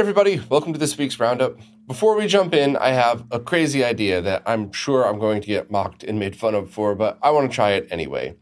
everybody, welcome to this week's roundup. Before we jump in, I have a crazy idea that I'm sure I'm going to get mocked and made fun of for, but I want to try it anyway.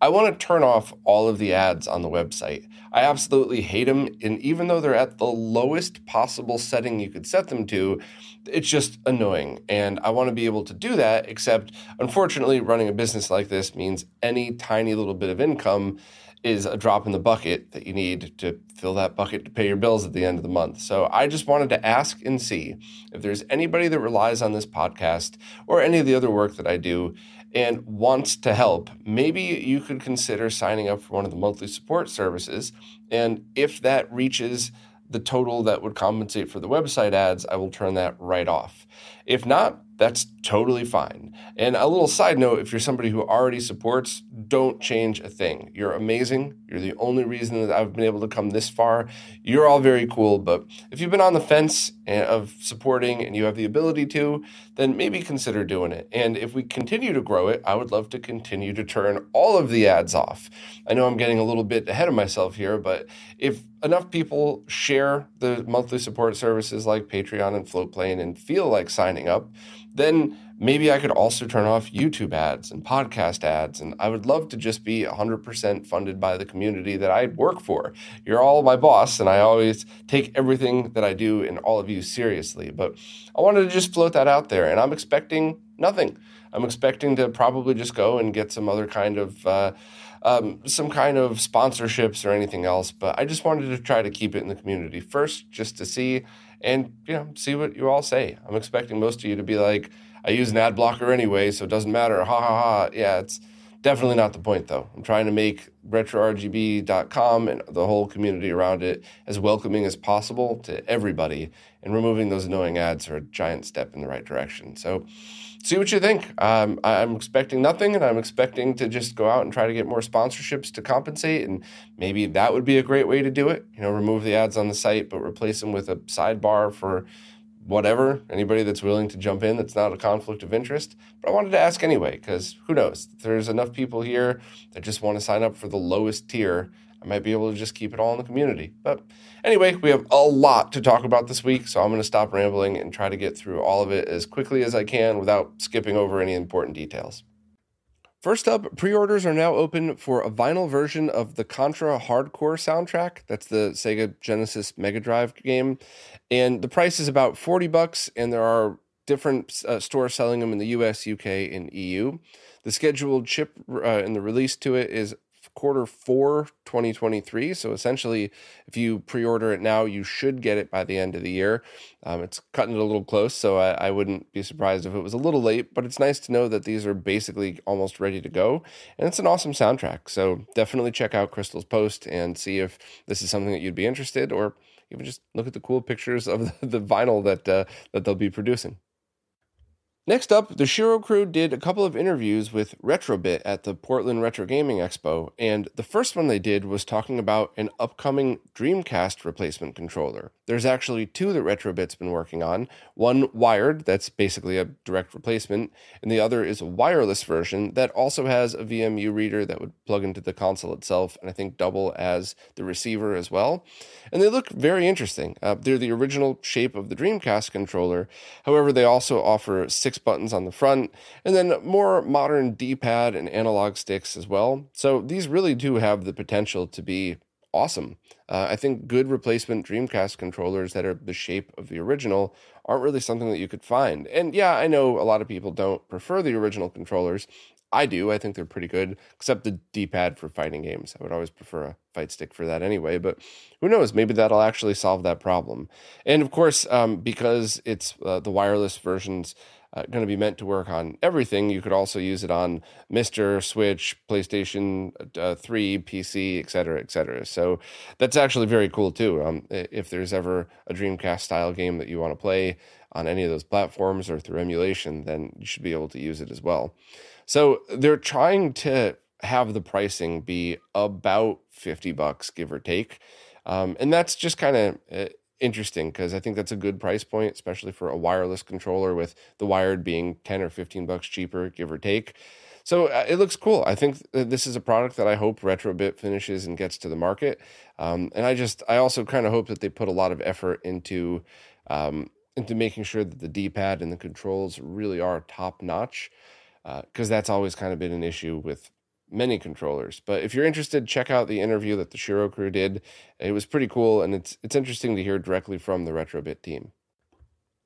I want to turn off all of the ads on the website. I absolutely hate them, and even though they're at the lowest possible setting you could set them to, it's just annoying. And I want to be able to do that, except unfortunately, running a business like this means any tiny little bit of income is a drop in the bucket that you need to fill that bucket to pay your bills at the end of the month. So I just wanted to ask and see if there's anybody that relies on this podcast or any of the other work that I do and wants to help. Maybe you could consider signing up for one of the monthly support services. And if that reaches the total that would compensate for the website ads, I will turn that right off. If not, that's totally fine. And a little side note if you're somebody who already supports, don't change a thing. You're amazing. You're the only reason that I've been able to come this far. You're all very cool. But if you've been on the fence of supporting and you have the ability to, then maybe consider doing it. And if we continue to grow it, I would love to continue to turn all of the ads off. I know I'm getting a little bit ahead of myself here, but if enough people share the monthly support services like Patreon and Floatplane and feel like signing up, then maybe I could also turn off YouTube ads and podcast ads. And I would love to just be 100% funded by the community that I work for. You're all my boss, and I always take everything that I do and all of you seriously. But I wanted to just float that out there, and I'm expecting nothing. I'm expecting to probably just go and get some other kind of. Uh, um, some kind of sponsorships or anything else, but I just wanted to try to keep it in the community first, just to see and you know see what you all say. I'm expecting most of you to be like, I use an ad blocker anyway, so it doesn't matter. Ha ha ha. Yeah, it's definitely not the point though. I'm trying to make retrorgb.com and the whole community around it as welcoming as possible to everybody, and removing those annoying ads are a giant step in the right direction. So see what you think. Um, I'm expecting nothing, and I'm expecting to just go out and try to get more sponsorships to compensate. And maybe that would be a great way to do it. You know, remove the ads on the site, but replace them with a sidebar for whatever. Anybody that's willing to jump in that's not a conflict of interest. But I wanted to ask anyway, because who knows? There's enough people here that just want to sign up for the lowest tier. I might be able to just keep it all in the community. But anyway, we have a lot to talk about this week, so I'm going to stop rambling and try to get through all of it as quickly as I can without skipping over any important details. First up, pre orders are now open for a vinyl version of the Contra Hard Corps soundtrack. That's the Sega Genesis Mega Drive game. And the price is about 40 bucks, and there are different uh, stores selling them in the US, UK, and EU. The scheduled ship uh, and the release to it is quarter four 2023 so essentially if you pre-order it now you should get it by the end of the year. Um, it's cutting it a little close so I, I, wouldn't be surprised if it was a little late but it's nice to know that these are basically almost ready to go and it's an awesome soundtrack. So definitely check out crystal's post and see if this is something that you'd be interested or even just look at the cool pictures of the, the vinyl that uh, that they'll be producing Next up, the Shiro crew did a couple of interviews with Retrobit at the Portland Retro Gaming Expo, and the first one they did was talking about an upcoming Dreamcast replacement controller. There's actually two that Retrobit's been working on one wired, that's basically a direct replacement, and the other is a wireless version that also has a VMU reader that would plug into the console itself and I think double as the receiver as well. And they look very interesting. Uh, they're the original shape of the Dreamcast controller, however, they also offer six six buttons on the front, and then more modern D pad and analog sticks as well. So these really do have the potential to be awesome. Uh, I think good replacement Dreamcast controllers that are the shape of the original aren't really something that you could find. And yeah, I know a lot of people don't prefer the original controllers. I do. I think they're pretty good, except the D pad for fighting games. I would always prefer a fight stick for that anyway, but who knows? Maybe that'll actually solve that problem. And of course, um, because it's uh, the wireless versions uh, going to be meant to work on everything. You could also use it on MiSTer, Switch, PlayStation uh, 3, PC, etc., etc. So that's actually very cool too. Um, if there's ever a Dreamcast style game that you want to play on any of those platforms or through emulation, then you should be able to use it as well. So they're trying to have the pricing be about 50 bucks, give or take. Um, and that's just kind of uh, interesting because I think that's a good price point, especially for a wireless controller with the wired being 10 or 15 bucks cheaper, give or take. So uh, it looks cool. I think this is a product that I hope Retrobit finishes and gets to the market. Um, and I just, I also kind of hope that they put a lot of effort into, um, into making sure that the D-pad and the controls really are top notch, because uh, that's always kind of been an issue with many controllers. But if you're interested, check out the interview that the Shiro crew did. It was pretty cool, and it's it's interesting to hear directly from the Retrobit team.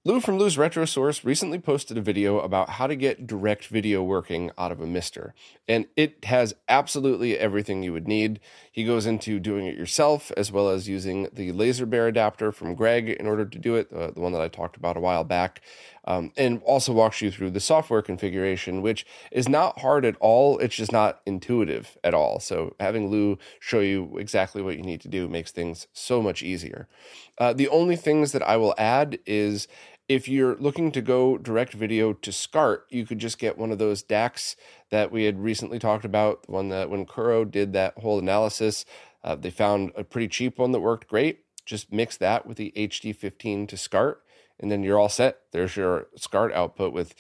Lou from Lou's Retro Source recently posted a video about how to get direct video working out of a MiSTer, and it has absolutely everything you would need. He goes into doing it yourself, as well as using the laser bear adapter from Greg in order to do it, uh, the one that I talked about a while back, um, and also walks you through the software configuration, which is not hard at all. It's just not intuitive at all. So having Lou show you exactly what you need to do makes things so much easier. Uh, the only things that I will add is if you're looking to go direct video to SCART, you could just get one of those DACs that we had recently talked about. The one that when Kuro did that whole analysis, uh, they found a pretty cheap one that worked great. Just mix that with the HD15 to SCART, and then you're all set. There's your SCART output with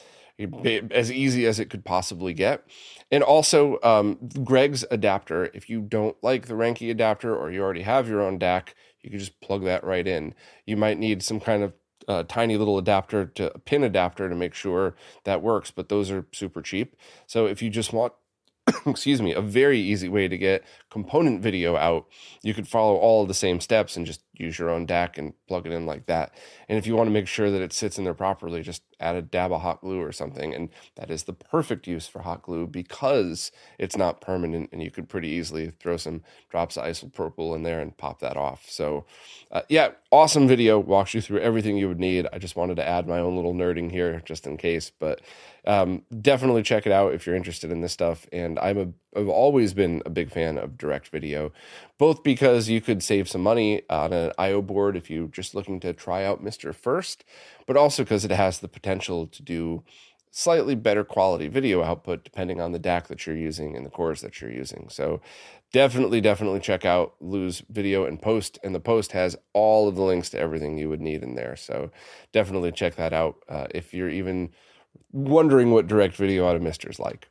as easy as it could possibly get. And also, um, Greg's adapter, if you don't like the Ranky adapter or you already have your own DAC, you can just plug that right in. You might need some kind of uh, tiny little adapter to a pin adapter to make sure that works, but those are super cheap. So if you just want excuse me, a very easy way to get component video out. You could follow all the same steps and just use your own DAC and plug it in like that. And if you want to make sure that it sits in there properly, just add a dab of hot glue or something. And that is the perfect use for hot glue because it's not permanent and you could pretty easily throw some drops of isopropyl in there and pop that off. So, uh, yeah, awesome video. Walks you through everything you would need. I just wanted to add my own little nerding here just in case. But um, definitely check it out if you're interested in this stuff. And I'm a, I've always been a big fan of direct video, both because you could save some money on an IO board if you're just looking to try out MiSTer first, but also because it has the potential to do slightly better quality video output depending on the DAC that you're using and the cores that you're using. So definitely, definitely check out Lou's video and post. And the post has all of the links to everything you would need in there. So definitely check that out uh, if you're even wondering what direct video out of MiSTer is like.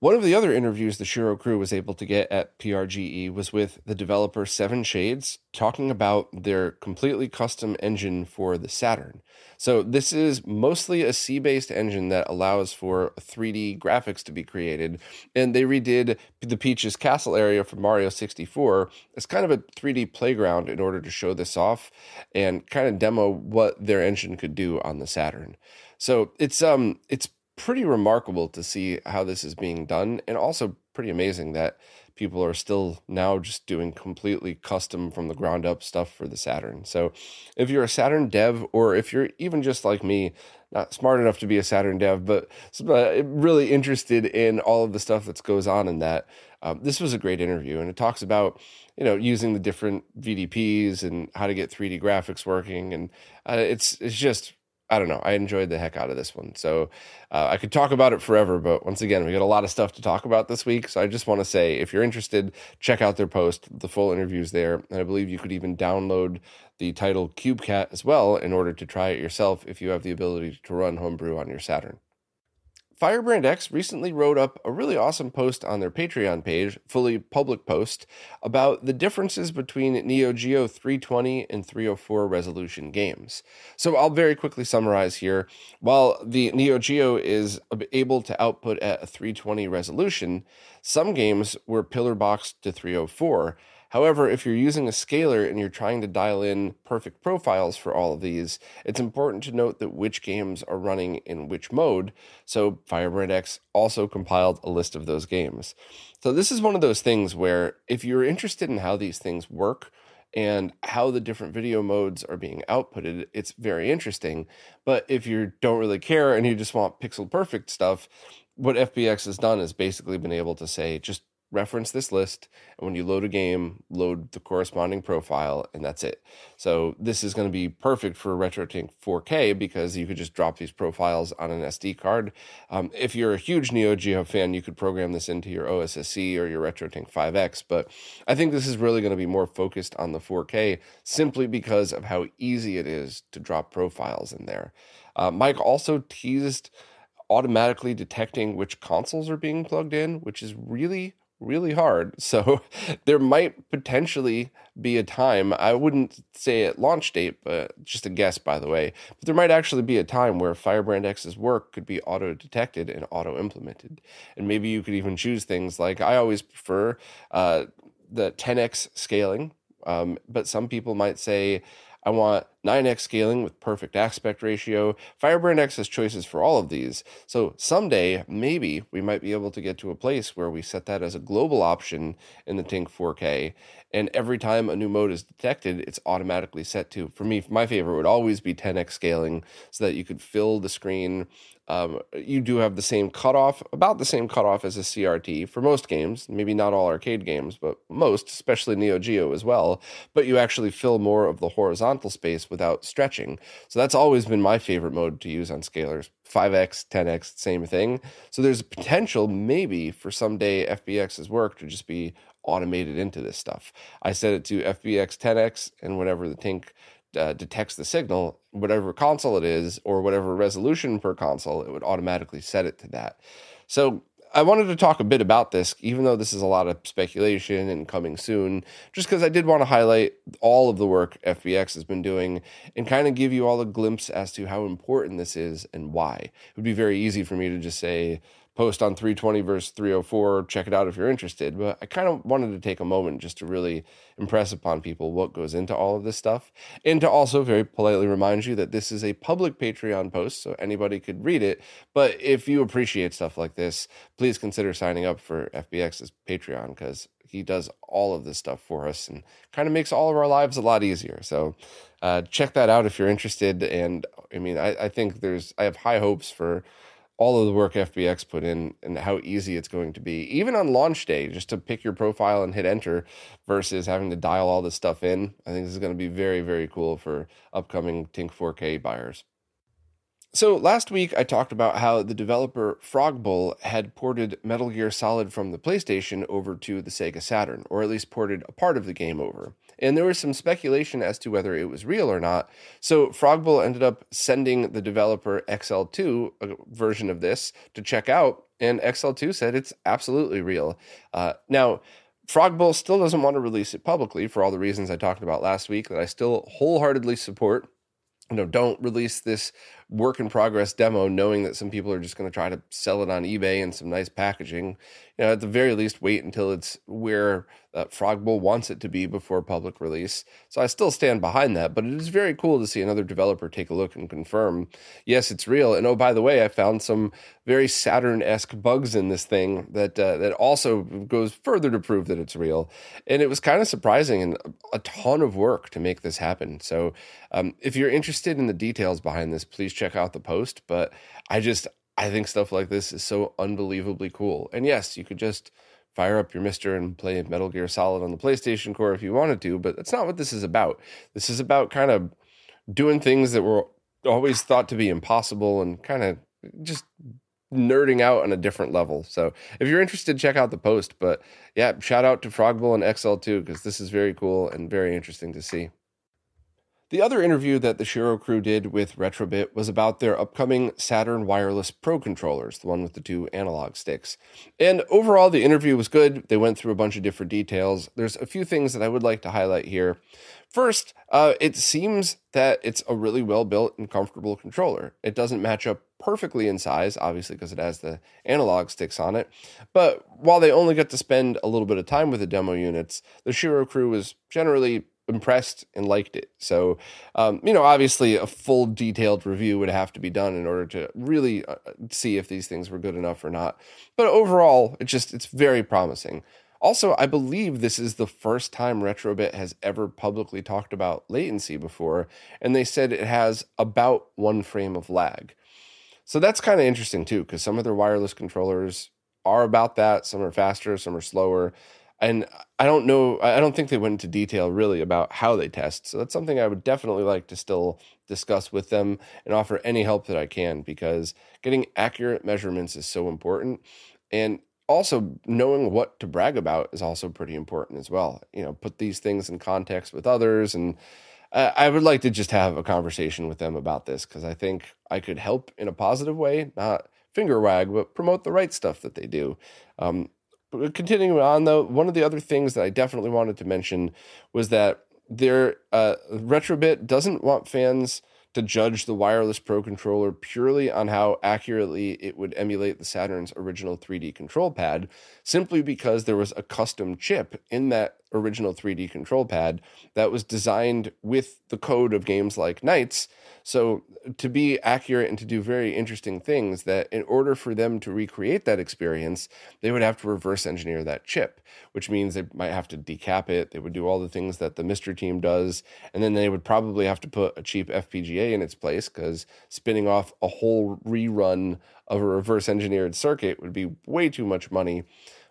One of the other interviews the Shiro crew was able to get at PRGE was with the developer Seven Shades, talking about their completely custom engine for the Saturn. So, this is mostly a C based engine that allows for 3D graphics to be created. And they redid the Peach's Castle area from Mario 64 as kind of a 3D playground in order to show this off and kind of demo what their engine could do on the Saturn. So, it's um it's pretty remarkable to see how this is being done and also pretty amazing that people are still now just doing completely custom from the ground up stuff for the Saturn. So if you're a Saturn dev or if you're even just like me, not smart enough to be a Saturn dev, but really interested in all of the stuff that goes on in that, um, this was a great interview. And it talks about, you know, using the different VDPs and how to get 3D graphics working. And uh, it's, it's just I don't know. I enjoyed the heck out of this one. So uh, I could talk about it forever, but once again, we got a lot of stuff to talk about this week. So I just want to say if you're interested, check out their post. The full interview's there. And I believe you could even download the title CubeCat as well in order to try it yourself if you have the ability to run homebrew on your Saturn. Firebrand X recently wrote up a really awesome post on their Patreon page, fully public post, about the differences between Neo Geo 320 and 304 resolution games. So I'll very quickly summarize here. While the Neo Geo is able to output at a 320 resolution, some games were pillar boxed to 304 However, if you're using a scaler and you're trying to dial in perfect profiles for all of these, it's important to note that which games are running in which mode. So Firebrand X also compiled a list of those games. So this is one of those things where if you're interested in how these things work, and how the different video modes are being outputted, it's very interesting. But if you don't really care and you just want pixel perfect stuff, what FBX has done is basically been able to say, just reference this list and when you load a game load the corresponding profile and that's it. So this is going to be perfect for retrotink 4k because you could just drop these profiles on an sd card. Um, if you're a huge neo geo fan you could program this into your ossc or your retrotink 5x but i think this is really going to be more focused on the 4k simply because of how easy it is to drop profiles in there. Uh, mike also teased automatically detecting which consoles are being plugged in, which is really really hard. So there might potentially be a time, I wouldn't say at launch date, but just a guess, by the way, but there might actually be a time where Firebrand X's work could be auto detected and auto implemented. And maybe you could even choose things like I always prefer uh, the 10x scaling, um, but some people might say, I want 9x scaling with perfect aspect ratio. Firebrand X has choices for all of these. So someday, maybe we might be able to get to a place where we set that as a global option in the Tink 4K. And every time a new mode is detected, it's automatically set to, for me, my favorite would always be 10x scaling so that you could fill the screen um, you do have the same cutoff, about the same cutoff as a CRT for most games. Maybe not all arcade games, but most, especially Neo Geo as well. But you actually fill more of the horizontal space without stretching. So that's always been my favorite mode to use on scalers. 5x, 10x, same thing. So there's a potential, maybe, for someday FBX's work to just be automated into this stuff. I set it to FBX 10x, and whatever the Tink uh, detects the signal, whatever console it is or whatever resolution per console, it would automatically set it to that. So I wanted to talk a bit about this, even though this is a lot of speculation and coming soon, just because I did want to highlight all of the work FBX has been doing and kind of give you all a glimpse as to how important this is and why. It would be very easy for me to just say, post on 320 verse 304. Check it out if you're interested. But I kind of wanted to take a moment just to really impress upon people what goes into all of this stuff and to also very politely remind you that this is a public Patreon post, so anybody could read it. But if you appreciate stuff like this, please consider signing up for FBX's Patreon because he does all of this stuff for us and kind of makes all of our lives a lot easier. So uh, check that out if you're interested. And I mean, I, I think there's I have high hopes for all of the work FBX put in and how easy it's going to be, even on launch day, just to pick your profile and hit enter versus having to dial all this stuff in. I think this is going to be very, very cool for upcoming Tink 4K buyers. So last week I talked about how the developer Frogbull had ported Metal Gear Solid from the PlayStation over to the Sega Saturn, or at least ported a part of the game over. And there was some speculation as to whether it was real or not. So Frogbull ended up sending the developer XL2 a version of this to check out, and XL2 said it's absolutely real. Uh, now, Frogbull still doesn't want to release it publicly for all the reasons I talked about last week that I still wholeheartedly support you know, don't release this work in progress demo knowing that some people are just going to try to sell it on eBay in some nice packaging. You know, at the very least, wait until it's where uh, wants it to be before public release. So I still stand behind that, but it is very cool to see another developer take a look and confirm, yes, it's real. And oh, by the way, I found some very Saturn esque bugs in this thing that uh, that also goes further to prove that it's real. And it was kind of surprising and a ton of work to make this happen. So um, if you're interested in the details behind this, please check out the post. But I just I think stuff like this is so unbelievably cool. And yes, you could just fire up your MiSTer and play Metal Gear Solid on the PlayStation Core if you wanted to, but that's not what this is about. This is about kind of doing things that were always thought to be impossible and kind of just nerding out on a different level. So if you're interested, check out the post. But yeah, shout out to Frogbull and XL2 because this is very cool and very interesting to see. The other interview that the Shiro crew did with Retrobit was about their upcoming Saturn Wireless Pro controllers, the one with the two analog sticks. And overall, the interview was good. They went through a bunch of different details. There's a few things that I would like to highlight here. First, uh, it seems that it's a really well built and comfortable controller. It doesn't match up perfectly in size, obviously, because it has the analog sticks on it. But while they only got to spend a little bit of time with the demo units, the Shiro crew was generally impressed and liked it. So, um, you know, obviously a full detailed review would have to be done in order to really uh, see if these things were good enough or not. But overall, it just it's very promising. Also, I believe this is the first time Retrobit has ever publicly talked about latency before, and they said it has about one frame of lag. So that's kind of interesting too, because some of their wireless controllers are about that. Some are faster, some are slower and I don't know, I don't think they went into detail really about how they test. So that's something I would definitely like to still discuss with them and offer any help that I can because getting accurate measurements is so important. And also knowing what to brag about is also pretty important as well. You know, put these things in context with others. And I would like to just have a conversation with them about this because I think I could help in a positive way, not finger wag, but promote the right stuff that they do. Um, continuing on, though, one of the other things that I definitely wanted to mention was that their uh, Retrobit doesn't want fans to judge the wireless Pro controller purely on how accurately it would emulate the Saturn's original 3D control pad, simply because there was a custom chip in that original 3D control pad that was designed with the code of games like NiGHTS. So, to be accurate and to do very interesting things, that in order for them to recreate that experience, they would have to reverse engineer that chip, which means they might have to decap it. They would do all the things that the MiSTer team does. And then they would probably have to put a cheap FPGA in its place because spinning off a whole rerun of a reverse engineered circuit would be way too much money.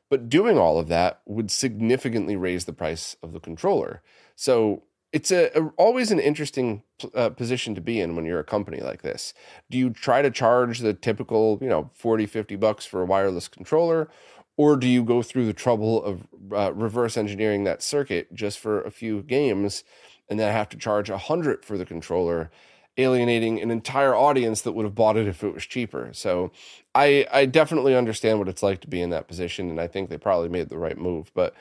But doing all of that would significantly raise the price of the controller. So it's a, a always an interesting uh, position to be in when you're a company like this. Do you try to charge the typical, you know, 40, 50 bucks for a wireless controller? Or do you go through the trouble of uh, reverse engineering that circuit just for a few games and then have to charge a hundred for the controller alienating an entire audience that would have bought it if it was cheaper. So I I definitely understand what it's like to be in that position and I think they probably made the right move, but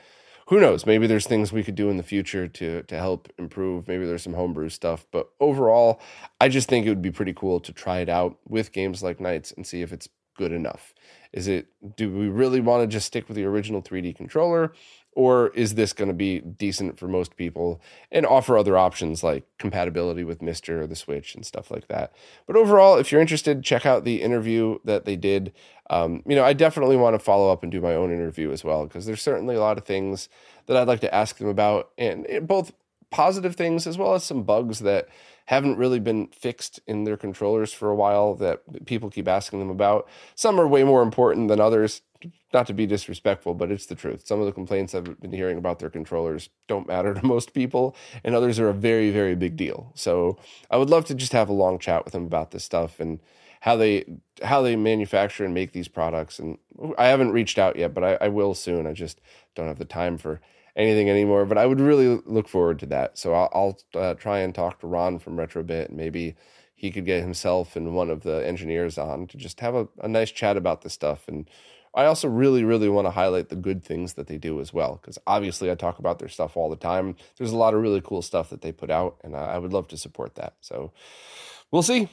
who knows? Maybe there's things we could do in the future to to help improve. Maybe there's some homebrew stuff, but overall, I just think it would be pretty cool to try it out with games like NiGHTS and see if it's good enough. Is it do we really want to just stick with the original 3D controller or is this going to be decent for most people and offer other options like compatibility with MiSTer or the Switch and stuff like that? But overall, if you're interested, check out the interview that they did. Um, you know, I definitely want to follow up and do my own interview as well because there's certainly a lot of things that I'd like to ask them about, and both positive things as well as some bugs that haven't really been fixed in their controllers for a while that people keep asking them about. Some are way more important than others not to be disrespectful, but it's the truth. Some of the complaints I've been hearing about their controllers don't matter to most people, and others are a very, very big deal. So I would love to just have a long chat with them about this stuff and how they how they manufacture and make these products. And I haven't reached out yet, but I, I will soon. I just don't have the time for anything anymore. But I would really look forward to that. So I'll, I'll uh, try and talk to Ron from Retrobit maybe he could get himself and one of the engineers on to just have a, a nice chat about this stuff and I also really, really want to highlight the good things that they do as well, because obviously I talk about their stuff all the time. There's a lot of really cool stuff that they put out, and I would love to support that. So we'll see.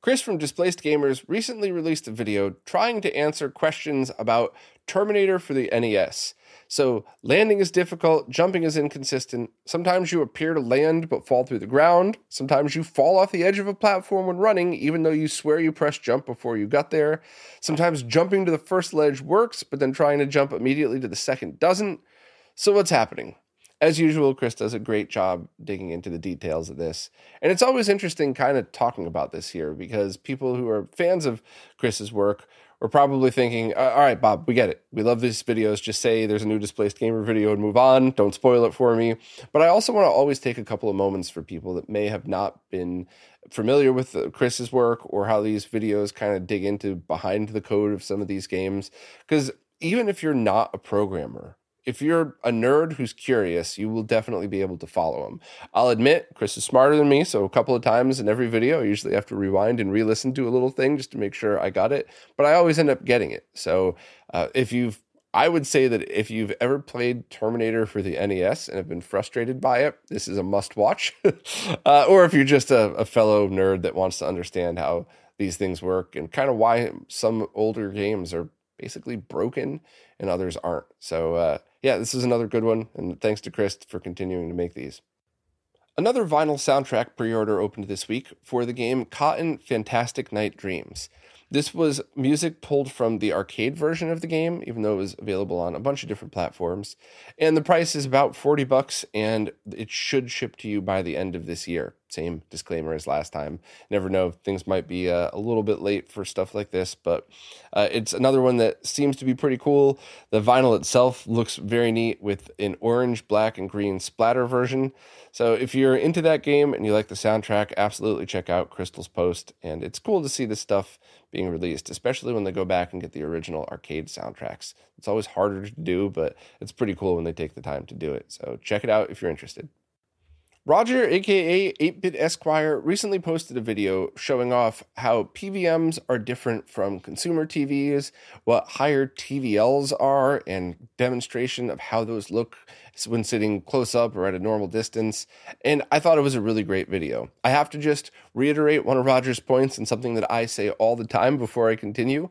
Chris from Displaced Gamers recently released a video trying to answer questions about Terminator for the NES. So, landing is difficult, jumping is inconsistent. Sometimes you appear to land but fall through the ground. Sometimes you fall off the edge of a platform when running, even though you swear you pressed jump before you got there. Sometimes jumping to the first ledge works, but then trying to jump immediately to the second doesn't. So, what's happening? as usual, Chris does a great job digging into the details of this. And it's always interesting kind of talking about this here because people who are fans of Chris's work are probably thinking, all right, Bob, we get it. We love these videos. Just say there's a new displaced gamer video and move on. Don't spoil it for me. But I also want to always take a couple of moments for people that may have not been familiar with uh, Chris's work or how these videos kind of dig into behind the code of some of these games. Because even if you're not a programmer, if you're a nerd who's curious, you will definitely be able to follow him. I'll admit, Chris is smarter than me, so a couple of times in every video, I usually have to rewind and re-listen to a little thing just to make sure I got it. But I always end up getting it. So uh, if you've I would say that if you've ever played Terminator for the NES and have been frustrated by it, this is a must watch. uh, or if you're just a, a, fellow nerd that wants to understand how these things work and kind of why some older games are basically broken and others aren't. So, uh, yeah, this is another good one. And thanks to Chris for continuing to make these. Another vinyl soundtrack pre order opened this week for the game Cotton Fantastic Night Dreams. This was music pulled from the arcade version of the game, even though it was available on a bunch of different platforms. And the price is about 40 bucks, and it should ship to you by the end of this year. Same disclaimer as last time. Never know, things might be uh, a little bit late for stuff like this, but uh, it's another one that seems to be pretty cool. The vinyl itself looks very neat with an orange, black, and green splatter version. So if you're into that game and you like the soundtrack, absolutely check out Crystal's post. And it's cool to see this stuff being released, especially when they go back and get the original arcade soundtracks. It's always harder to do, but it's pretty cool when they take the time to do it. So check it out if you're interested. Roger, aka 8-Bit Esquire, recently posted a video showing off how PVMs are different from consumer TVs, what higher TVLs are, and demonstration of how those look when sitting close up or at a normal distance. And I thought it was a really great video. I have to just reiterate one of Roger's points and something that I say all the time before I continue.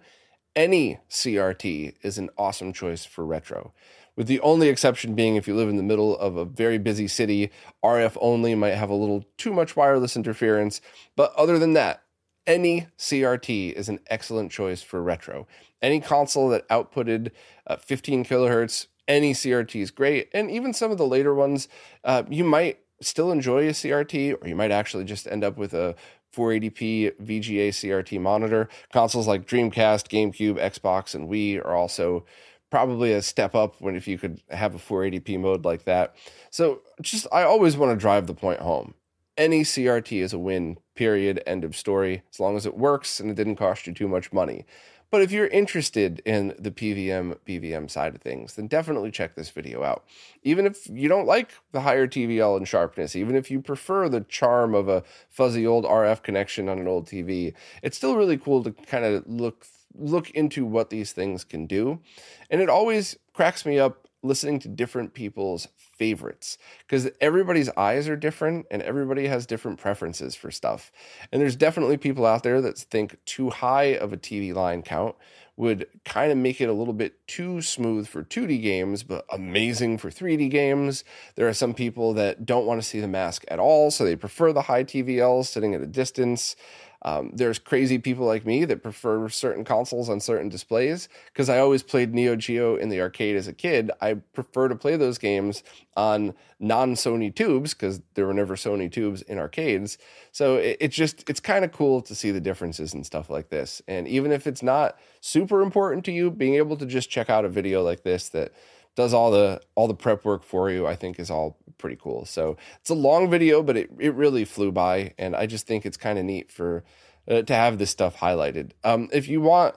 Any CRT is an awesome choice for retro with the only exception being if you live in the middle of a very busy city, RF only might have a little too much wireless interference. But other than that, any CRT is an excellent choice for retro. Any console that outputted uh, 15 kilohertz, any CRT is great. And even some of the later ones, uh, you might still enjoy a CRT, or you might actually just end up with a 480p VGA CRT monitor. Consoles like Dreamcast, GameCube, Xbox, and Wii are also probably a step up when if you could have a 480p mode like that. So just I always want to drive the point home. Any CRT is a win, period, end of story, as long as it works and it didn't cost you too much money. But if you're interested in the PVM BVM side of things, then definitely check this video out. Even if you don't like the higher TVL and sharpness, even if you prefer the charm of a fuzzy old RF connection on an old TV, it's still really cool to kind of look look into what these things can do. And it always cracks me up listening to different people's favorites because everybody's eyes are different and everybody has different preferences for stuff. And there's definitely people out there that think too high of a TV line count would kind of make it a little bit too smooth for 2D games, but amazing for 3D games. There are some people that don't want to see the mask at all, so they prefer the high TVL sitting at a distance. Um, there's crazy people like me that prefer certain consoles on certain displays because I always played Neo Geo in the arcade as a kid. I prefer to play those games on non Sony tubes because there were never Sony tubes in arcades. So it, it's just, it's kind of cool to see the differences and stuff like this. And even if it's not super important to you, being able to just check out a video like this that does all the all the prep work for you i think is all pretty cool. So it's a long video but it, it really flew by and i just think it's kind of neat for uh, to have this stuff highlighted. Um, if you want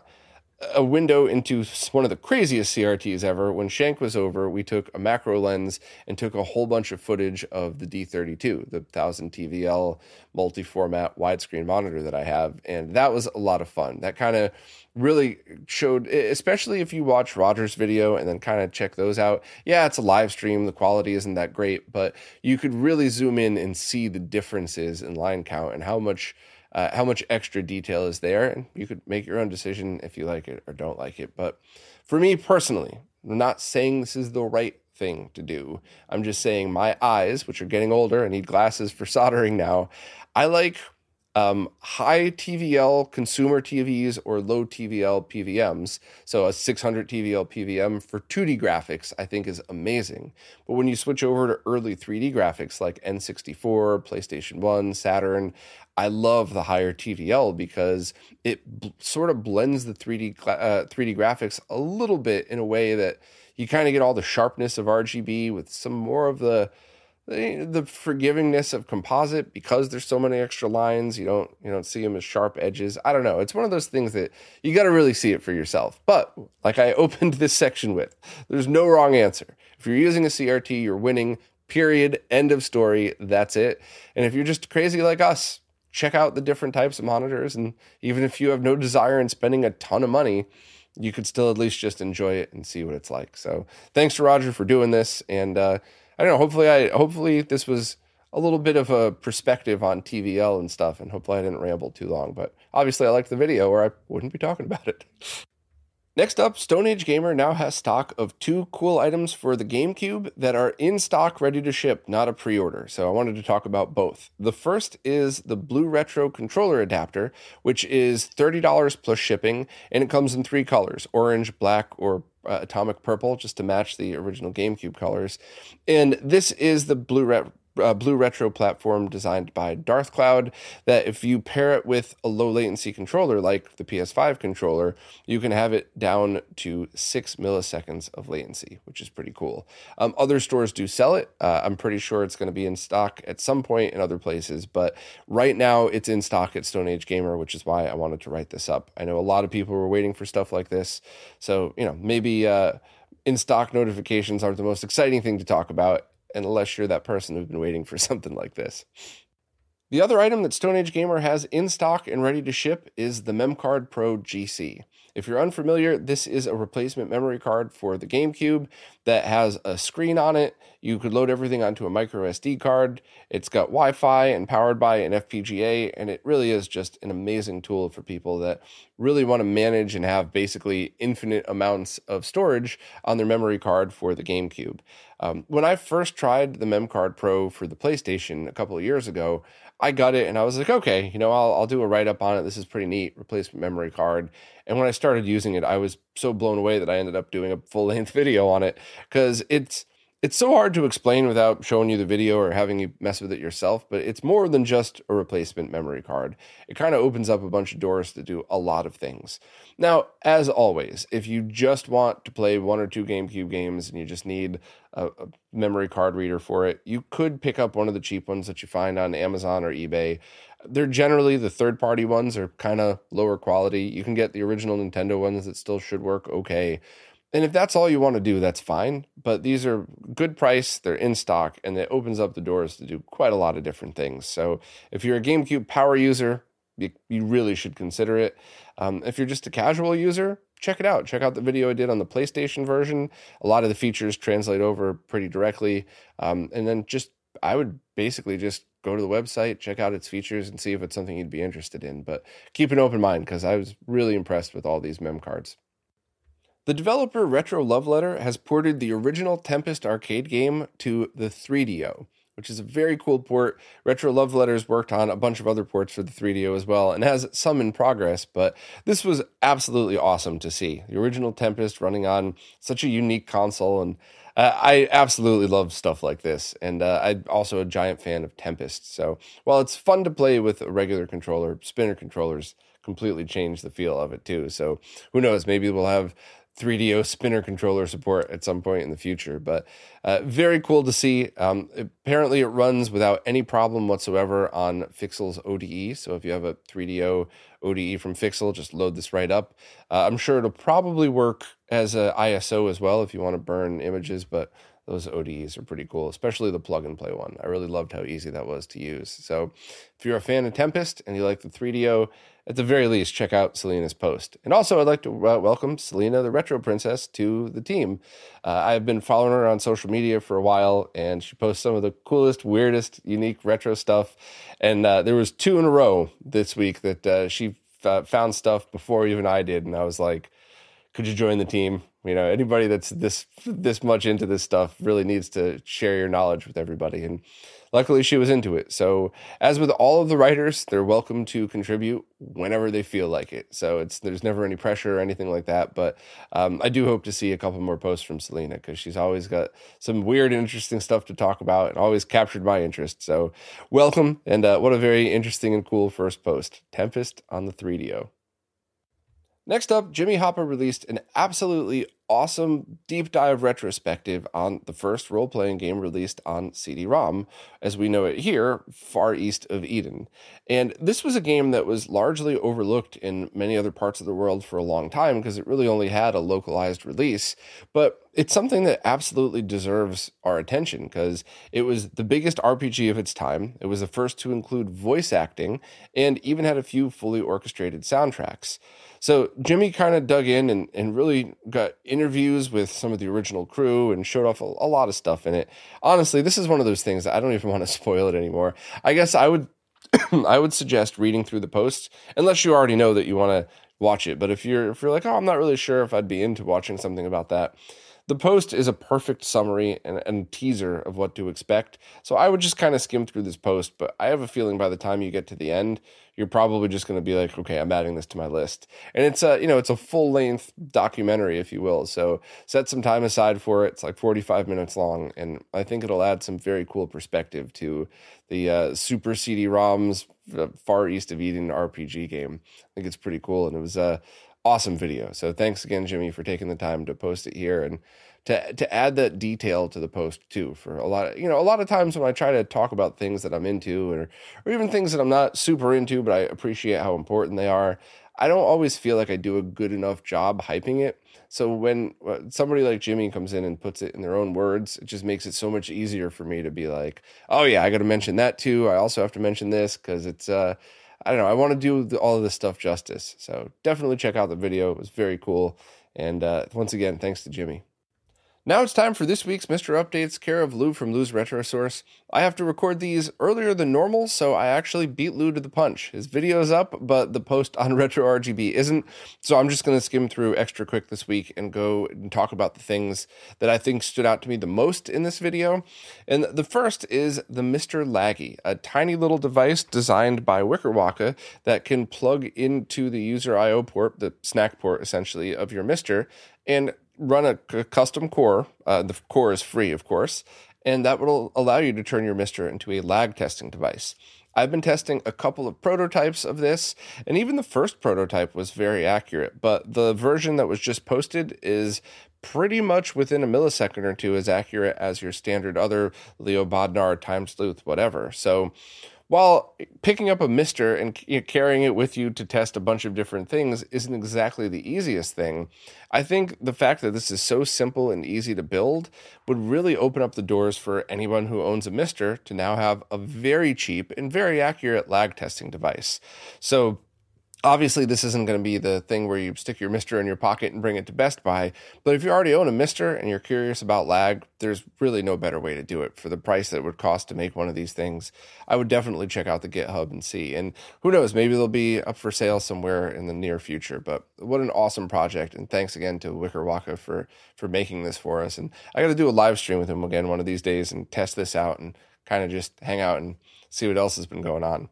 a window into one of the craziest CRTs ever. When Shank was over, we took a macro lens and took a whole bunch of footage of the D32, the 1000 TVL multi format widescreen monitor that I have. And that was a lot of fun. That kind of really showed, especially if you watch Roger's video and then kind of check those out. Yeah, it's a live stream. The quality isn't that great, but you could really zoom in and see the differences in line count and how much uh, how much extra detail is there, and you could make your own decision if you like it or don't like it. But for me personally, I'm not saying this is the right thing to do. I'm just saying my eyes, which are getting older, I need glasses for soldering now. I like um, high TVL consumer TVs or low TVL PVMs. So a 600 TVL PVM for 2D graphics, I think is amazing. But when you switch over to early 3D graphics like N64, PlayStation 1, Saturn, I love the higher TVL because it b- sort of blends the 3D uh, 3D graphics a little bit in a way that you kind of get all the sharpness of RGB with some more of the the forgivingness of composite because there's so many extra lines. You don't you don't see them as sharp edges. I don't know. It's one of those things that you got to really see it for yourself. But like i opened this section with there's no wrong answer. If you're using a crt you're winning period. End of story. That's it. And if you're just crazy like us check out the different types of monitors and even if you have no desire in spending a ton of money you could still at least just enjoy it and see what it's like so thanks to roger for doing this and uh, I don't know. Hopefully, I hopefully this was a little bit of a perspective on TVL and stuff, and hopefully I didn't ramble too long. But obviously, I liked the video, or I wouldn't be talking about it. Next up, Stone Age Gamer now has stock of two cool items for the GameCube that are in stock, ready to ship, not a pre order. So I wanted to talk about both. The first is the Blue Retro controller adapter, which is $30 plus shipping, and it comes in three colors orange, black, or uh, atomic purple just to match the original GameCube colors. And this is the Blue Ret- uh, blue retro platform designed by Darth Cloud that if you pair it with a low latency controller like the PS5 controller, you can have it down to six milliseconds of latency, which is pretty cool. Um, other stores do sell it. Uh, I'm pretty sure it's going to be in stock at some point in other places, but right now it's in stock at Stone Age Gamer, which is why I wanted to write this up. I know a lot of people were waiting for stuff like this, so you know maybe. Uh, in stock notifications aren't the most exciting thing to talk about unless you're that person who's been waiting for something like this. The other item that Stone Age Gamer has in stock and ready to ship is the MemCard Pro GC. If you're unfamiliar, this is a replacement memory card for the GameCube that has a screen on it. You could load everything onto a micro SD card. It's got Wi Fi and powered by an FPGA, and it really is just an amazing tool for people that really want to manage and have basically infinite amounts of storage on their memory card for the GameCube. Um, when I first tried the MemCard Pro for the PlayStation a couple of years ago, I got it and I was like, okay, you know, I'll, I'll do a write up on it. This is pretty neat, replacement memory card. And when I started using it, I was so blown away that I ended up doing a full length video on it because it's it's so hard to explain without showing you the video or having you mess with it yourself, but it's more than just a replacement memory card. It kind of opens up a bunch of doors to do a lot of things. Now, as always, if you just want to play one or two GameCube games and you just need a, a memory card reader for it, you could pick up one of the cheap ones that you find on Amazon or eBay. They're generally the third party ones are kind of lower quality. You can get the original Nintendo ones that still should work okay. And if that's all you want to do, that's fine. But these are good price, they're in stock, and it opens up the doors to do quite a lot of different things. So if you're a GameCube power user, you, you really should consider it. Um, if you're just a casual user, check it out. Check out the video I did on the PlayStation version. A lot of the features translate over pretty directly. Um, and then just, I would basically just go to the website, check out its features, and see if it's something you'd be interested in. But keep an open mind because I was really impressed with all these mem cards. The developer Retro Love Letter has ported the original Tempest arcade game to the 3DO, which is a very cool port. Retro Love Letters worked on a bunch of other ports for the 3DO as well and has some in progress, but this was absolutely awesome to see. The original Tempest running on such a unique console and uh, I absolutely love stuff like this, and uh, I'm also a giant fan of Tempest. So while it's fun to play with a regular controller, spinner controllers completely change the feel of it too. So who knows? Maybe we'll have 3DO spinner controller support at some point in the future. But uh, very cool to see. Um, apparently, it runs without any problem whatsoever on Fixel's ODE. So if you have a 3DO ODE from Fixel, just load this right up. Uh, I'm sure it'll probably work as a ISO as well if you want to burn images, but those ODEs are pretty cool, especially the plug and play one. I really loved how easy that was to use. So, if you're a fan of Tempest and you like the 3DO, at the very least, check out Selena's post. And also, I'd like to uh, welcome Selena, the Retro Princess, to the team. Uh, I've been following her on social media for a while, and she posts some of the coolest, weirdest, unique retro stuff. And uh, there was two in a row this week that uh, she f- found stuff before even I did, and I was like, "Could you join the team?" You know, anybody that's this this much into this stuff really needs to share your knowledge with everybody. And luckily, she was into it. So, as with all of the writers, they're welcome to contribute whenever they feel like it. So it's there's never any pressure or anything like that. But um, I do hope to see a couple more posts from Selena because she's always got some weird, interesting stuff to talk about and always captured my interest. So welcome, and uh, what a very interesting and cool first post. Tempest on the 3DO. Next up, Jimmy Hopper released an absolutely awesome deep dive retrospective on the first role playing game released on CD ROM, as we know it here, Far East of Eden. And this was a game that was largely overlooked in many other parts of the world for a long time because it really only had a localized release. But it's something that absolutely deserves our attention because it was the biggest RPG of its time. It was the first to include voice acting and even had a few fully orchestrated soundtracks. So Jimmy kind of dug in and, and really got interviews with some of the original crew and showed off a, a lot of stuff in it. Honestly, this is one of those things I don't even want to spoil it anymore. I guess I would I would suggest reading through the posts unless you already know that you want to watch it. But if you're if you're like, oh, I'm not really sure if I'd be into watching something about that, the post is a perfect summary and, and teaser of what to expect. So I would just kind of skim through this post, but I have a feeling by the time you get to the end, you're probably just going to be like, okay, I'm adding this to my list. And it's a, you know, it's a full length documentary, if you will. So set some time aside for it. It's like 45 minutes long. And I think it'll add some very cool perspective to the uh, Super CD ROMs, Far East of Eden RPG game. I think it's pretty cool. And it was, uh, awesome video. So thanks again, Jimmy, for taking the time to post it here and to to add that detail to the post too. For a lot of you know, a lot of times when I try to talk about things that I'm into or or even things that I'm not super into, but I appreciate how important they are, I don't always feel like I do a good enough job hyping it. So when somebody like Jimmy comes in and puts it in their own words, it just makes it so much easier for me to be like, oh yeah, I got to mention that too. I also have to mention this because it's uh, I don't know, I want to do the, all of this stuff justice. So definitely check out the video. It was very cool. And uh, once again, thanks to Jimmy. Now it's time for this week's MiSTer Updates, care of Lou from Lou's Retro Source. I have to record these earlier than normal, so I actually beat Lou to the punch. His video is up, but the post on Retro RGB isn't, so I'm just going to skim through extra quick this week and go and talk about the things that I think stood out to me the most in this video. And the first is the MiSTer Laggy, a tiny little device designed by Wickerwaka that can plug into the user I/O port, the SNAC port essentially of your MiSTer, and run a, custom core. Uh, the core is free, of course, and that will allow you to turn your MiSTer into a lag testing device. I've been testing a couple of prototypes of this, and even the first prototype was very accurate. But the version that was just posted is pretty much within a millisecond or two as accurate as your standard other Leo Bodnar, Time Sleuth, whatever. So while picking up a MiSTer and carrying it with you to test a bunch of different things isn't exactly the easiest thing, I think the fact that this is so simple and easy to build would really open up the doors for anyone who owns a MiSTer to now have a very cheap and very accurate lag testing device. So obviously this isn't going to be the thing where you stick your MiSTer in your pocket and bring it to best buy but if you already own a MiSTer and you're curious about lag there's really no better way to do it for the price that it would cost to make one of these things. I would definitely check out the github and see and who knows maybe they'll be up for sale somewhere in the near future but what an awesome project and thanks again to wickerwaka for for making this for us and i got to do a live stream with him again one of these days and test this out and kind of just hang out and see what else has been going on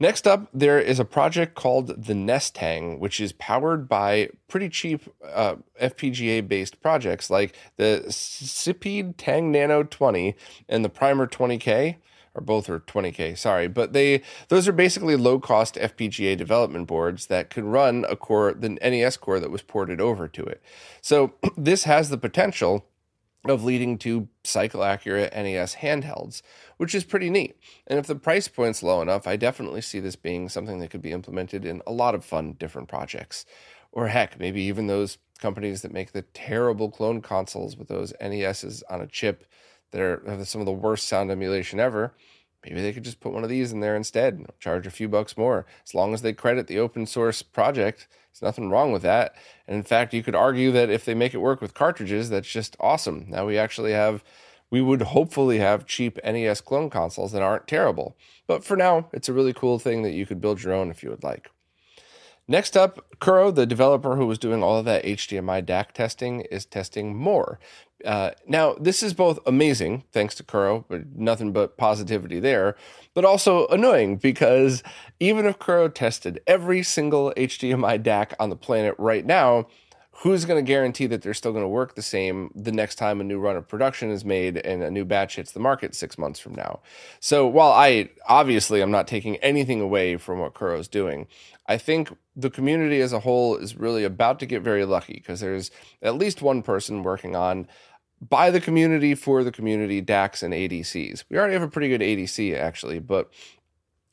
Next up, there is a project called the NESTang, which is powered by pretty cheap uh, FPGA based projects like the Sipeed Tang Nano 20 and the Primer 20K or both are 20k sorry but they those are basically low cost fpga development boards that can run a core the nes core that was ported over to it. So this has the potential of leading to cycle accurate nes handhelds which is pretty neat. And if the price point's low enough, I definitely see this being something that could be implemented in a lot of fun different projects. Or heck, maybe even those companies that make the terrible clone consoles with those NESs on a chip that are have some of the worst sound emulation ever. Maybe they could just put one of these in there instead, charge a few bucks more. As long as they credit the open source project, there's nothing wrong with that. And in fact, you could argue that if they make it work with cartridges, that's just awesome. Now we actually have we would hopefully have cheap NES clone consoles that aren't terrible. But for now, it's a really cool thing that you could build your own if you would like. Next up, Kuro, the developer who was doing all of that HDMI DAC testing, is testing more. Uh, now, this is both amazing, thanks to Kuro, but nothing but positivity there, but also annoying because even if Kuro tested every single HDMI DAC on the planet right now, who's going to guarantee that they're still going to work the same the next time a new run of production is made and a new batch hits the market six months from now? So while I obviously I'm not taking anything away from what Kuro's doing, I think the community as a whole is really about to get very lucky because there's at least one person working on by the community for the community DACs and ADCs. We already have a pretty good ADC actually, but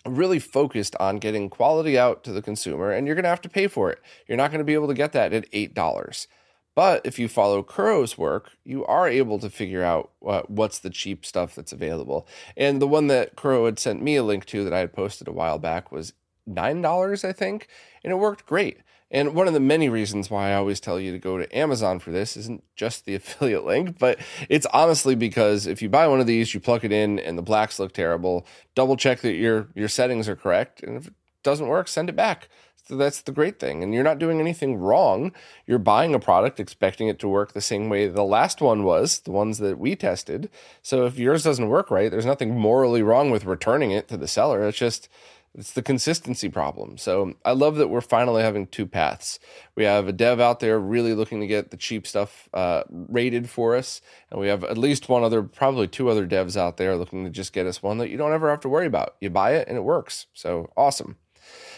really focused on getting quality out to the consumer, and you're going to have to pay for it. You're not going to be able to get that at $8. But if you follow Kuro's work, you are able to figure out what, what's the cheap stuff that's available. And the one that Kuro had sent me a link to that I had posted a while back was $9, I think, and it worked great. And one of the many reasons why I always tell you to go to Amazon for this isn't just the affiliate link, but it's honestly because if you buy one of these, you plug it in and the blacks look terrible, double check that your your settings are correct, and if it doesn't work, send it back. So that's the great thing. And you're not doing anything wrong. You're buying a product expecting it to work the same way the last one was, the ones that we tested. So if yours doesn't work right, there's nothing morally wrong with returning it to the seller. It's just it's the consistency problem. So I love that we're finally having two paths. We have a dev out there really looking to get the cheap stuff uh, rated for us, and we have at least one other, probably two other devs out there looking to just get us one that you don't ever have to worry about. You buy it and it works. So awesome.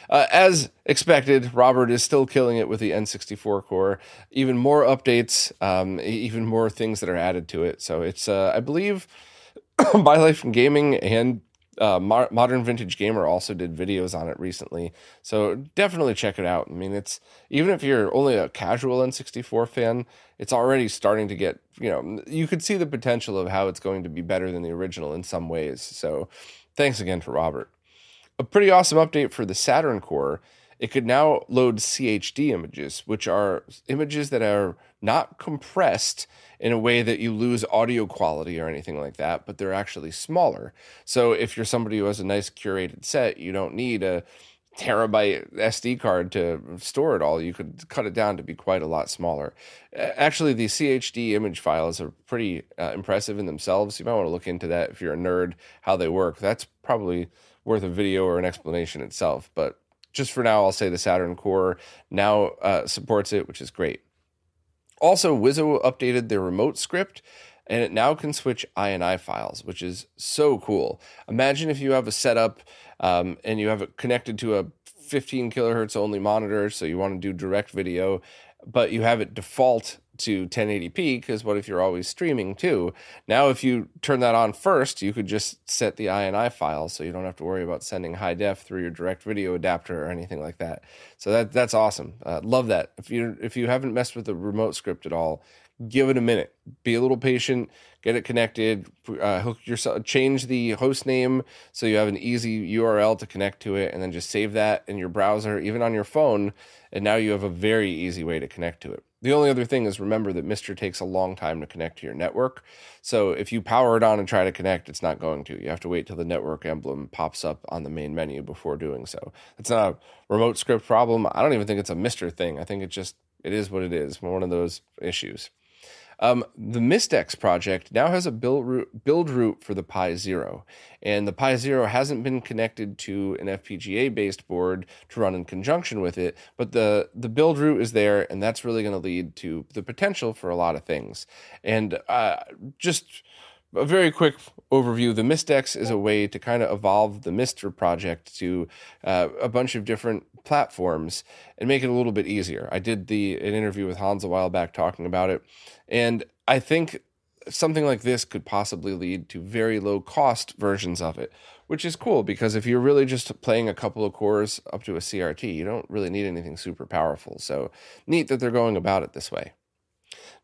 uh, as expected, Robert is still killing it with the N64 core. Even more updates, um, even more things that are added to it. So it's, uh, I believe, My Life in Gaming and uh, Modern Vintage Gamer also did videos on it recently. So definitely check it out. I mean, it's even if you're only a casual N64 fan, it's already starting to get, you know, you could see the potential of how it's going to be better than the original in some ways. So thanks again to Robert. A pretty awesome update for the Saturn core. It could now load CHD images, which are images that are not compressed in a way that you lose audio quality or anything like that, but they're actually smaller. So if you're somebody who has a nice curated set, you don't need a terabyte SD card to store it all. You could cut it down to be quite a lot smaller. Actually, the CHD image files are pretty uh, impressive in themselves. You might want to look into that if you're a nerd, how they work. That's probably worth a video or an explanation itself. But just for now, I'll say the Saturn Core now uh, supports it, which is great. Also, Wizzo updated their remote script and it now can switch INI files, which is so cool. Imagine if you have a setup um, and you have it connected to a 15 kilohertz only monitor, so you want to do direct video, but you have it default to 1080p because what if you're always streaming too? Now, if you turn that on first, you could just set the INI file so you don't have to worry about sending high def through your direct video adapter or anything like that. So that that's awesome. Uh, love that. If you if you haven't messed with the remote script at all, give it a minute. Be a little patient. Get it connected. Uh, hook yourself. Change the host name so you have an easy URL to connect to it, and then just save that in your browser, even on your phone. And now you have a very easy way to connect to it. The only other thing is remember that MiSTer takes a long time to connect to your network. So if you power it on and try to connect, it's not going to. You have to wait till the network emblem pops up on the main menu before doing so. It's not a remote script problem. I don't even think it's a MiSTer thing. I think it just it is what it is. One of those issues. Um, the MiSTeX project now has a build root, build root for the Pi Zero, and the Pi Zero hasn't been connected to an FPGA based board to run in conjunction with it, but the the build root is there, and that's really going to lead to the potential for a lot of things. And uh, just a very quick overview the MiSTeX is a way to kind of evolve the MiSTer project to uh, a bunch of different platforms and make it a little bit easier. I did the an interview with Hans a while back talking about it, and I think something like this could possibly lead to very low cost versions of it, which is cool because if you're really just playing a couple of cores up to a CRT, you don't really need anything super powerful. So neat that they're going about it this way.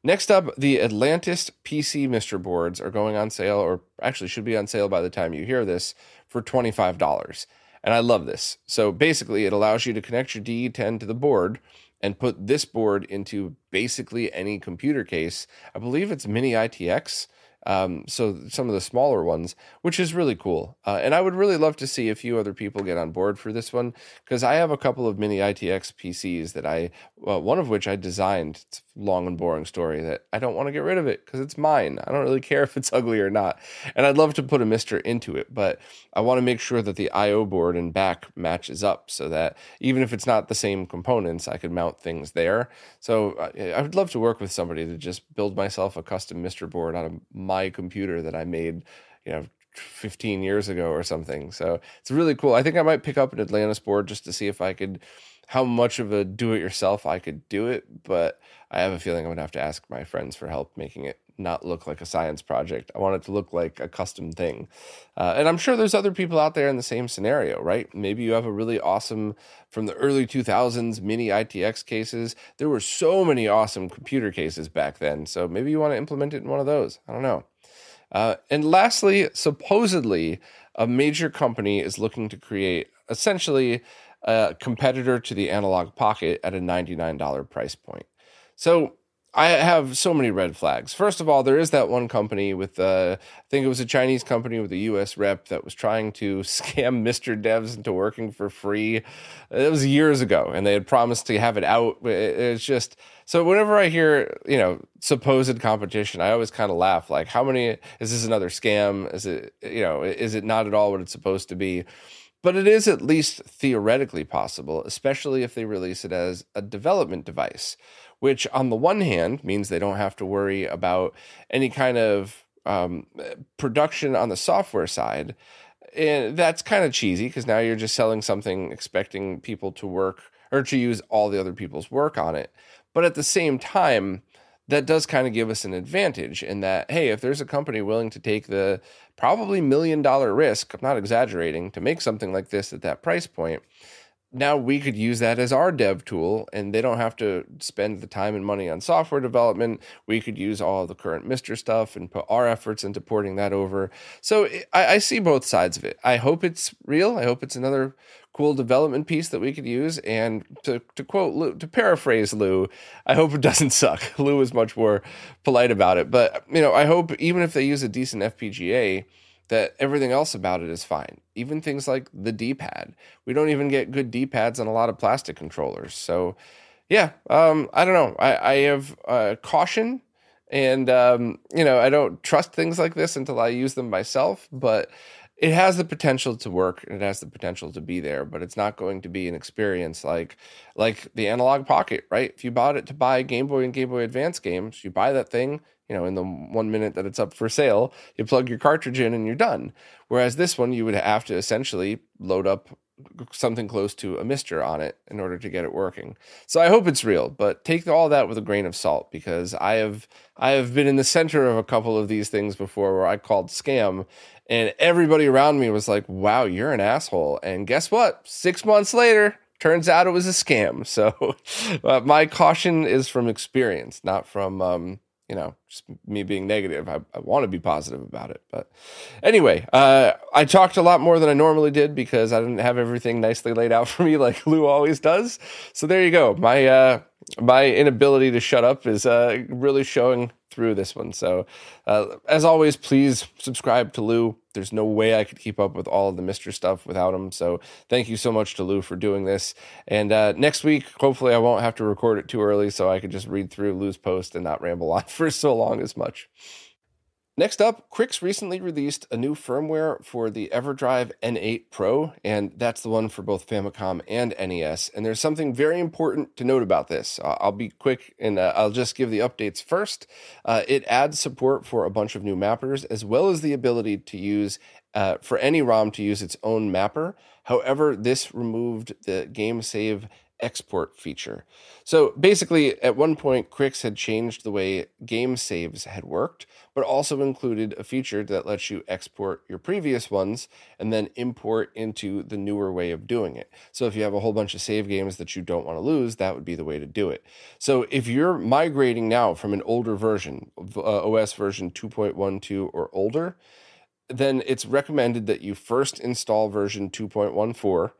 Next up, the Atlantis PC MiSTer boards are going on sale, or actually should be on sale by the time you hear this, for $25. And I love this. So basically, it allows you to connect your DE10 to the board and put this board into basically any computer case. I believe it's Mini ITX. Um, so some of the smaller ones, which is really cool. Uh, and I would really love to see a few other people get on board for this one because I have a couple of mini ITX PCs that I, well, one of which I designed. It's long and boring story that I don't want to get rid of it because it's mine. I don't really care if it's ugly or not. And I'd love to put a MiSTer into it, but I want to make sure that the IO board and back matches up so that even if it's not the same components, I could mount things there. So I, I would love to work with somebody to just build myself a custom MiSTer board out of my my computer that I made, you know, 15 years ago or something. So it's really cool. I think I might pick up an Atlantis board just to see if I could, how much of a do it yourself I could do it. But I have a feeling I'm going to have to ask my friends for help making it not look like a science project. I want it to look like a custom thing. Uh, and I'm sure there's other people out there in the same scenario, right? Maybe you have a really awesome, from the early 2000s, mini ITX cases. There were so many awesome computer cases back then. So maybe you want to implement it in one of those. I don't know. Uh, and lastly, supposedly, a major company is looking to create essentially a competitor to the Analogue Pocket at a $99 price point. So I have so many red flags. First of all, there is that one company with, uh, I think it was a Chinese company with a US rep that was trying to scam MiSTer devs into working for free. It was years ago, and they had promised to have it out. It's just so whenever I hear you know supposed competition, I always kind of laugh. Like, how many is this another scam? Is it you know is it not at all what it's supposed to be? But it is at least theoretically possible, especially if they release it as a development device which on the one hand means they don't have to worry about any kind of um, production on the software side. and that's kind of cheesy because now you're just selling something expecting people to work or to use all the other people's work on it. But at the same time, that does kind of give us an advantage in that, hey, if there's a company willing to take the probably million dollar risk, I'm not exaggerating, to make something like this at that price point, now we could use that as our dev tool and they don't have to spend the time and money on software development. We could use all the current MiSTer stuff and put our efforts into porting that over. So I, I, see both sides of it. I hope it's real. I hope it's another cool development piece that we could use. And to, to quote lou to paraphrase lou i hope it doesn't suck. Lou is much more polite about it. But you know i hope even if they use a decent fpga that everything else about it is fine. Even things like the D pad. We don't even get good D pads on a lot of plastic controllers. So, yeah, um, I don't know. I, I have uh, caution, and um, you know, I don't trust things like this until I use them myself. But it has the potential to work and it has the potential to be there but it's not going to be an experience like like the Analogue Pocket right if you bought it to buy game boy and game boy advance games you buy that thing you know, in the one minute that it's up for sale, you plug your cartridge in and you're done. Whereas this one, you would have to essentially load up something close to a MiSTer on it in order to get it working. So I hope it's real, but take all that with a grain of salt because I have I have been in the center of a couple of these things before where I called scam and everybody around me was like, "Wow, you're an asshole." And guess what? 6 months later, turns out it was a scam. So uh, my caution is from experience, not from um, you know, me being negative. I, I want to be positive about it. But anyway, uh, I talked a lot more than I normally did because I didn't have everything nicely laid out for me like Lou always does. So there you go. My uh, my inability to shut up is uh, really showing through this one. So, uh, as always, please subscribe to Lou. There's no way I could keep up with all of the MiSTer stuff without him. So, thank you so much to Lou for doing this. And uh, next week, hopefully, I won't have to record it too early so I could just read through Lou's post and not ramble on for so long as much. Next up, Krikzz recently released a new firmware for the EverDrive N8 Pro, and that's the one for both Famicom and NES. And there's something very important to note about this. Uh, I'll be quick and uh, I'll just give the updates first. Uh, it adds support for a bunch of new mappers, as well as the ability to use uh, for any ROM to use its own mapper. However, this removed the game save export feature. So basically, at one point, Krikzz had changed the way game saves had worked, but also included a feature that lets you export your previous ones and then import into the newer way of doing it. So if you have a whole bunch of save games that you don't want to lose, that would be the way to do it. So if you're migrating now from an older version, uh, OS version 2.12 or older, then it's recommended that you first install version 2.14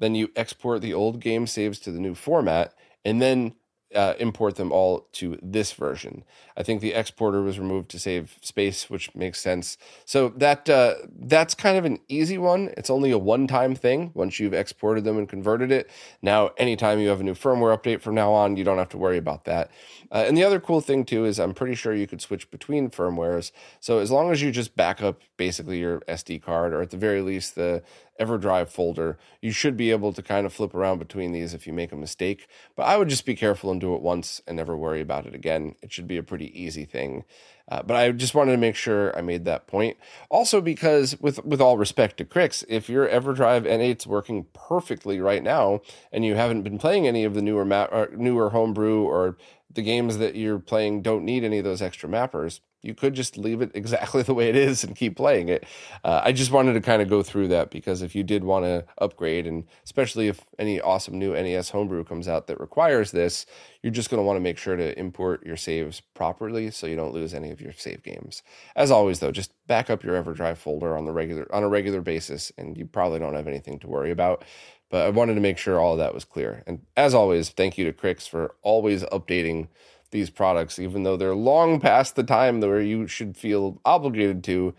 then you export the old game saves to the new format, and then uh, import them all to this version. I think the exporter was removed to save space, which makes sense. So that uh, that's kind of an easy one. It's only a one-time thing once you've exported them and converted it. Now, anytime you have a new firmware update from now on, you don't have to worry about that. Uh, and the other cool thing too is I'm pretty sure you could switch between firmwares. So as long as you just back up basically your SD card, or at the very least the EverDrive folder, you should be able to kind of flip around between these if you make a mistake. But I would just be careful and do it once and never worry about it again. It should be a pretty easy thing. Uh, but I just wanted to make sure I made that point. Also, because with with all respect to Krikzz, if your EverDrive N8's working perfectly right now, and you haven't been playing any of the newer map, or newer homebrew, or the games that you're playing don't need any of those extra mappers, you could just leave it exactly the way it is and keep playing it. Uh, I just wanted to kind of go through that because if you did want to upgrade, and especially if any awesome new NES homebrew comes out that requires this, you're just going to want to make sure to import your saves properly so you don't lose any of your save games. As always, though, just back up your EverDrive folder on the regular on a regular basis, and you probably don't have anything to worry about. But I wanted to make sure all of that was clear. And as always, thank you to Krikzz for always updating these products, even though they're long past the time where you should feel obligated to,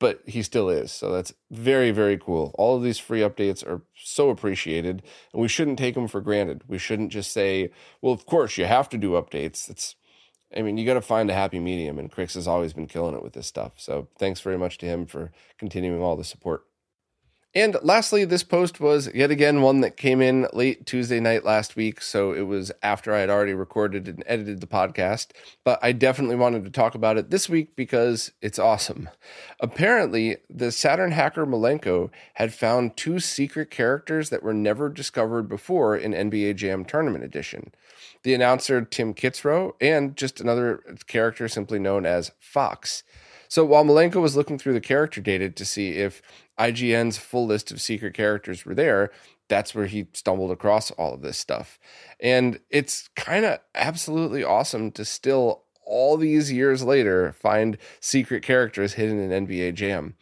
but he still is. So that's very, very cool. All of these free updates are so appreciated, and we shouldn't take them for granted. We shouldn't just say, well, of course, you have to do updates. It's, I mean, you got to find a happy medium, and Krikzz has always been killing it with this stuff. So thanks very much to him for continuing all the support. And lastly, this post was yet again one that came in late Tuesday night last week. So it was after I had already recorded and edited the podcast. But I definitely wanted to talk about it this week because it's awesome. Apparently, the Saturn hacker Malenko had found two secret characters that were never discovered before in NBA Jam Tournament Edition. The announcer, Tim Kitzrow, and just another character simply known as Fox. So while Malenko was looking through the character data to see if IGN's full list of secret characters were there, that's where he stumbled across all of this stuff. And it's kind of absolutely awesome to still, all these years later, find secret characters hidden in NBA Jam.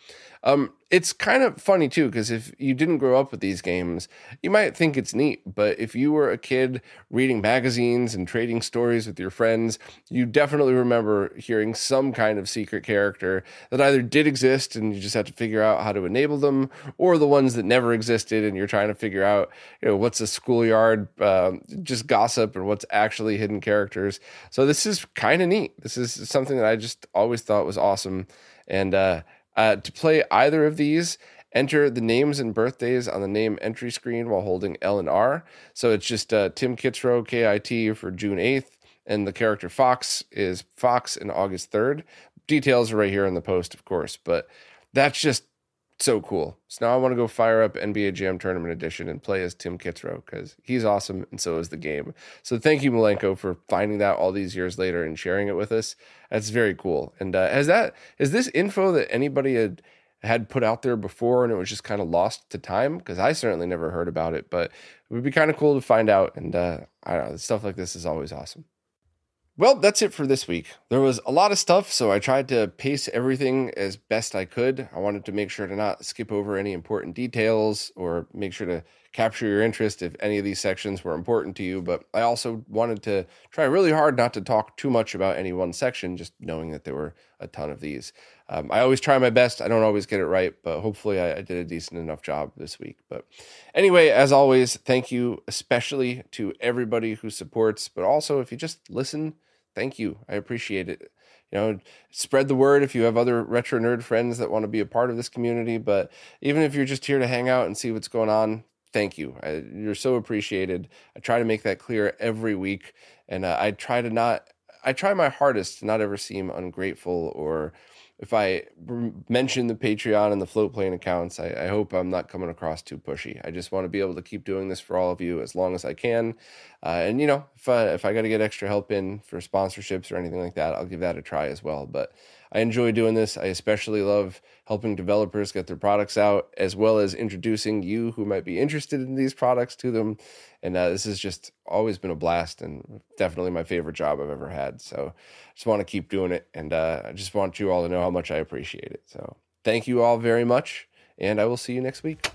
Um, it's kind of funny too because if you didn't grow up with these games, you might think it's neat. But if you were a kid reading magazines and trading stories with your friends, you definitely remember hearing some kind of secret character that either did exist and you just had to figure out how to enable them, or the ones that never existed and you're trying to figure out, you know, what's a schoolyard uh, just gossip and what's actually hidden characters. So this is kind of neat. This is something that I just always thought was awesome, and. uh uh, to play either of these, enter the names and birthdays on the name entry screen while holding L and R. So it's just uh, Tim Kitzrow, KIT for June 8th, and the character Fox is Fox in August 3rd. Details are right here in the post, of course, but that's just so cool. So now I want to go fire up NBA Jam Tournament Edition and play as Tim Kitzrow because he's awesome and so is the game. So thank you, Malenko, for finding that all these years later and sharing it with us. That's very cool. And uh, has that is this info that anybody had had put out there before and it was just kind of lost to time? Because I certainly never heard about it, but it would be kind of cool to find out. And uh, I don't know, stuff like this is always awesome. Well, that's it for this week. There was a lot of stuff, so I tried to pace everything as best I could. I wanted to make sure to not skip over any important details or make sure to capture your interest if any of these sections were important to you. But I also wanted to try really hard not to talk too much about any one section, just knowing that there were a ton of these. Um, I always try my best. I don't always get it right, but hopefully I, I did a decent enough job this week. But anyway, as always, thank you especially to everybody who supports, but also if you just listen, thank you. I appreciate it you know spread the word if you have other retro nerd friends that want to be a part of this community but even if you're just here to hang out and see what's going on thank you. I, you're so appreciated. I try to make that clear every week, and uh, I try to not. I try my hardest to not ever seem ungrateful or if I mention the Patreon and the Floatplane accounts, I, I, hope I'm not coming across too pushy. I just want to be able to keep doing this for all of you as long as I can. Uh, and you know, if I if I got to get extra help in for sponsorships or anything like that, I'll give that a try as well. But I enjoy doing this. I especially love helping developers get their products out, as well as introducing you who might be interested in these products to them. And uh, this has just always been a blast and definitely my favorite job I've ever had. So I just want to keep doing it. And uh, I just want you all to know how much I appreciate it. So thank you all very much. And I will see you next week.